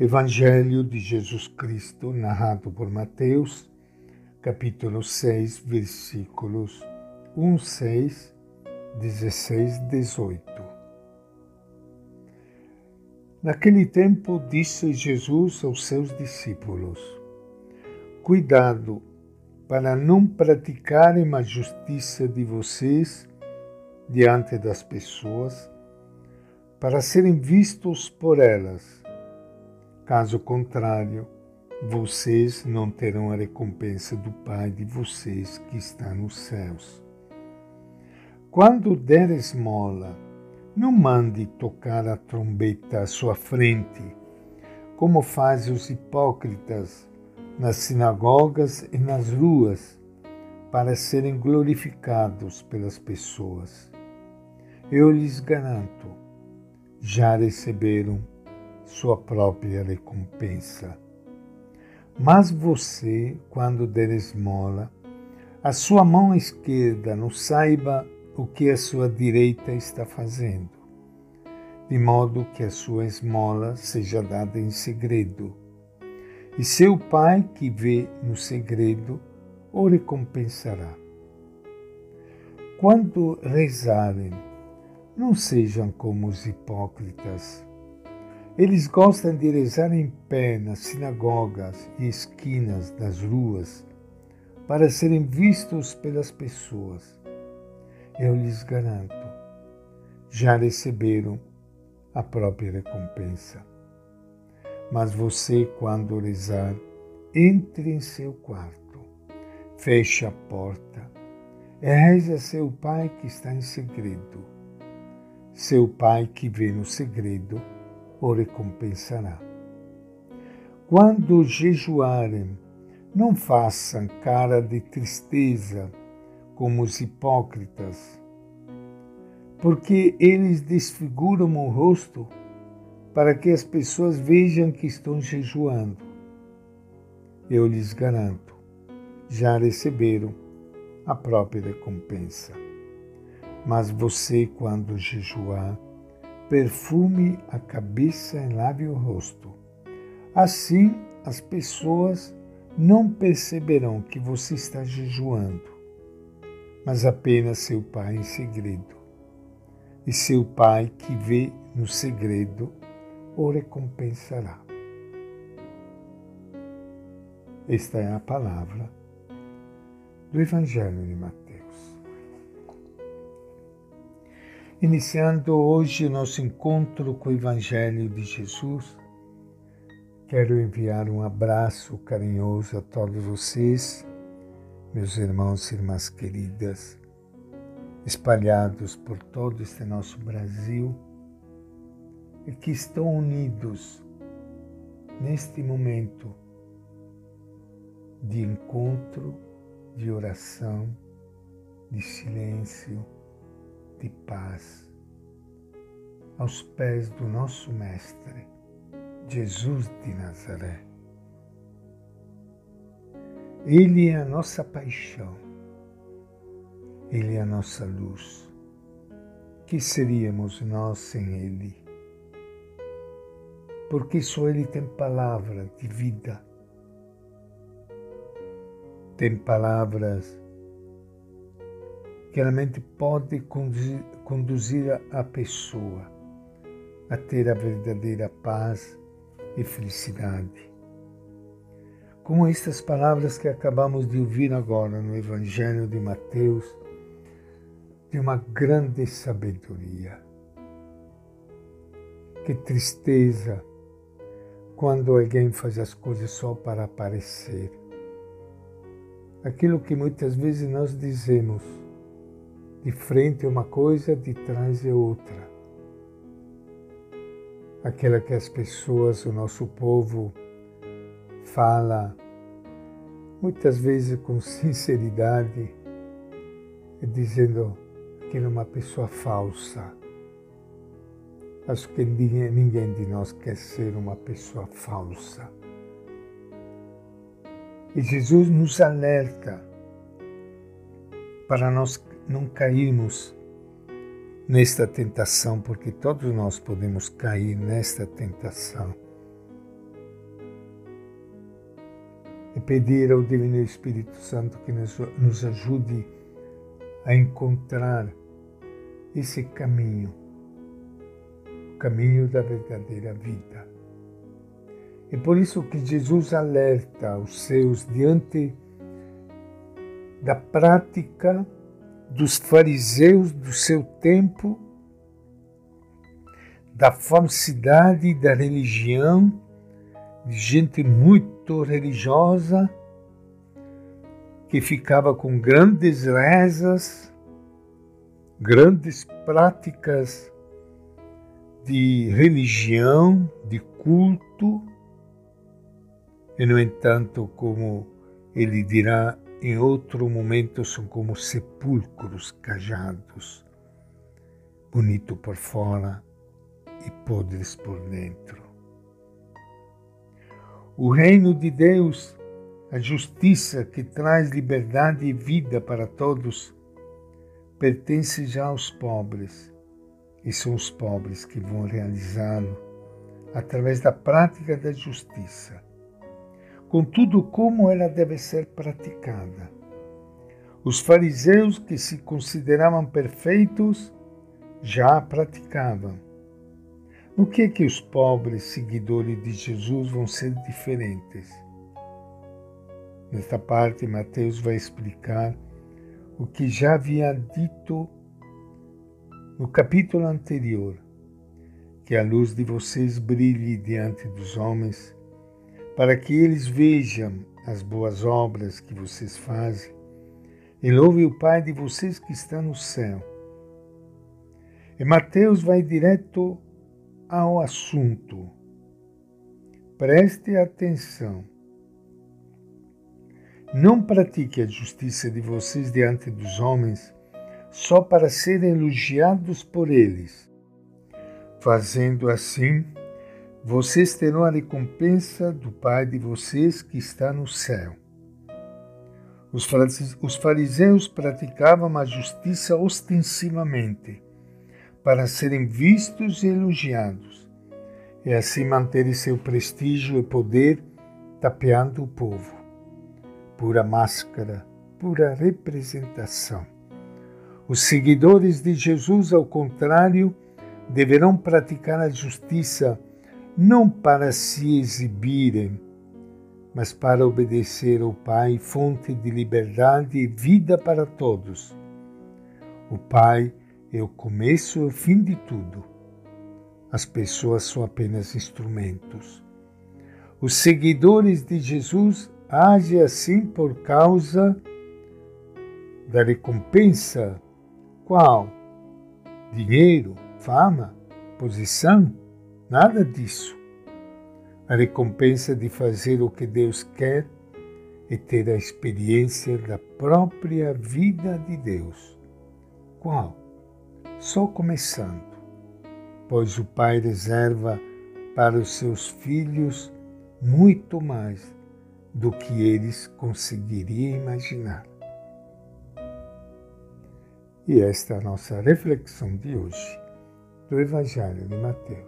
Evangelho de Jesus Cristo, narrado por Mateus, capítulo 6, versículos 1, 6, 16, 18. Naquele tempo disse Jesus aos seus discípulos: Cuidado para não praticarem a justiça de vocês diante das pessoas, para serem vistos por elas Caso contrário, vocês não terão a recompensa do Pai de vocês que está nos céus. Quando der esmola, não mande tocar a trombeta à sua frente, como fazem os hipócritas nas sinagogas e nas ruas, para serem glorificados pelas pessoas. Eu lhes garanto, já receberam sua própria recompensa. Mas você, quando der esmola, a sua mão esquerda não saiba o que a sua direita está fazendo, de modo que a sua esmola seja dada em segredo. E seu Pai, que vê no segredo, o recompensará. Quando rezarem, não sejam como os hipócritas eles gostam de rezar em pé nas sinagogas e esquinas das ruas para serem vistos pelas pessoas. Eu lhes garanto, já receberam a própria recompensa. Mas você, quando rezar, entre em seu quarto, feche a porta e reze a seu Pai que está em segredo. Seu Pai que vê no segredo, o recompensará. Quando jejuarem, não façam cara de tristeza como os hipócritas, porque eles desfiguram o rosto para que as pessoas vejam que estão jejuando. Eu lhes garanto, já receberam a própria recompensa. Mas você, quando jejuar, perfume a cabeça e lave o rosto. Assim as pessoas não perceberão que você está jejuando, mas apenas seu Pai em segredo. E seu Pai que vê no segredo o recompensará. Esta é a palavra do Evangelho de Mateus. Iniciando hoje o nosso encontro com o Evangelho de Jesus, quero enviar um abraço carinhoso a todos vocês, meus irmãos e irmãs queridas, espalhados por todo este nosso Brasil e que estão unidos neste momento de encontro, de oração, de silêncio de paz aos pés do nosso Mestre, Jesus de Nazaré. Ele é a nossa paixão, Ele é a nossa luz. Que seríamos nós sem Ele? Porque só Ele tem palavra de vida, tem palavras que realmente pode conduzir, conduzir a pessoa a ter a verdadeira paz e felicidade. Com estas palavras que acabamos de ouvir agora no Evangelho de Mateus, de uma grande sabedoria. Que tristeza quando alguém faz as coisas só para aparecer. Aquilo que muitas vezes nós dizemos, de frente é uma coisa, de trás é outra. Aquela que as pessoas, o nosso povo, fala muitas vezes com sinceridade, dizendo que é uma pessoa falsa. Acho que ninguém de nós quer ser uma pessoa falsa. E Jesus nos alerta para nós não cairmos nesta tentação, porque todos nós podemos cair nesta tentação e pedir ao Divino Espírito Santo que nos, ajude a encontrar esse caminho, o caminho da verdadeira vida. É por isso que Jesus alerta os seus diante da prática dos fariseus do seu tempo, da falsidade da religião, de gente muito religiosa que ficava com grandes rezas, grandes práticas de religião, de culto, e, no entanto, como ele dirá em outro momento, são como sepulcros cajados, bonito por fora e podres por dentro. O reino de Deus, a justiça que traz liberdade e vida para todos, pertence já aos pobres, e são os pobres que vão realizá-lo através da prática da justiça contudo, como ela deve ser praticada. Os fariseus, que se consideravam perfeitos, já a praticavam. No que é que os pobres seguidores de Jesus vão ser diferentes? Nesta parte, Mateus vai explicar o que já havia dito no capítulo anterior, que a luz de vocês brilhe diante dos homens para que eles vejam as boas obras que vocês fazem e louve o Pai de vocês que está no céu. E Mateus vai direto ao assunto. Preste atenção. Não pratique a justiça de vocês diante dos homens só para serem elogiados por eles. Fazendo assim, vocês terão a recompensa do Pai de vocês que está no céu. Os fariseus praticavam a justiça ostensivamente, para serem vistos e elogiados, e assim manterem seu prestígio e poder tapeando o povo. Pura máscara, pura representação. Os seguidores de Jesus, ao contrário, deverão praticar a justiça não para se exibirem, mas para obedecer ao Pai, fonte de liberdade e vida para todos. O Pai é o começo e o fim de tudo. As pessoas são apenas instrumentos. Os seguidores de Jesus agem assim por causa da recompensa. Qual? Dinheiro, fama, posição? Nada disso. A recompensa de fazer o que Deus quer é ter a experiência da própria vida de Deus. Qual? Só começando, pois o Pai reserva para os seus filhos muito mais do que eles conseguiriam imaginar. E esta é a nossa reflexão de hoje do Evangelho de Mateus.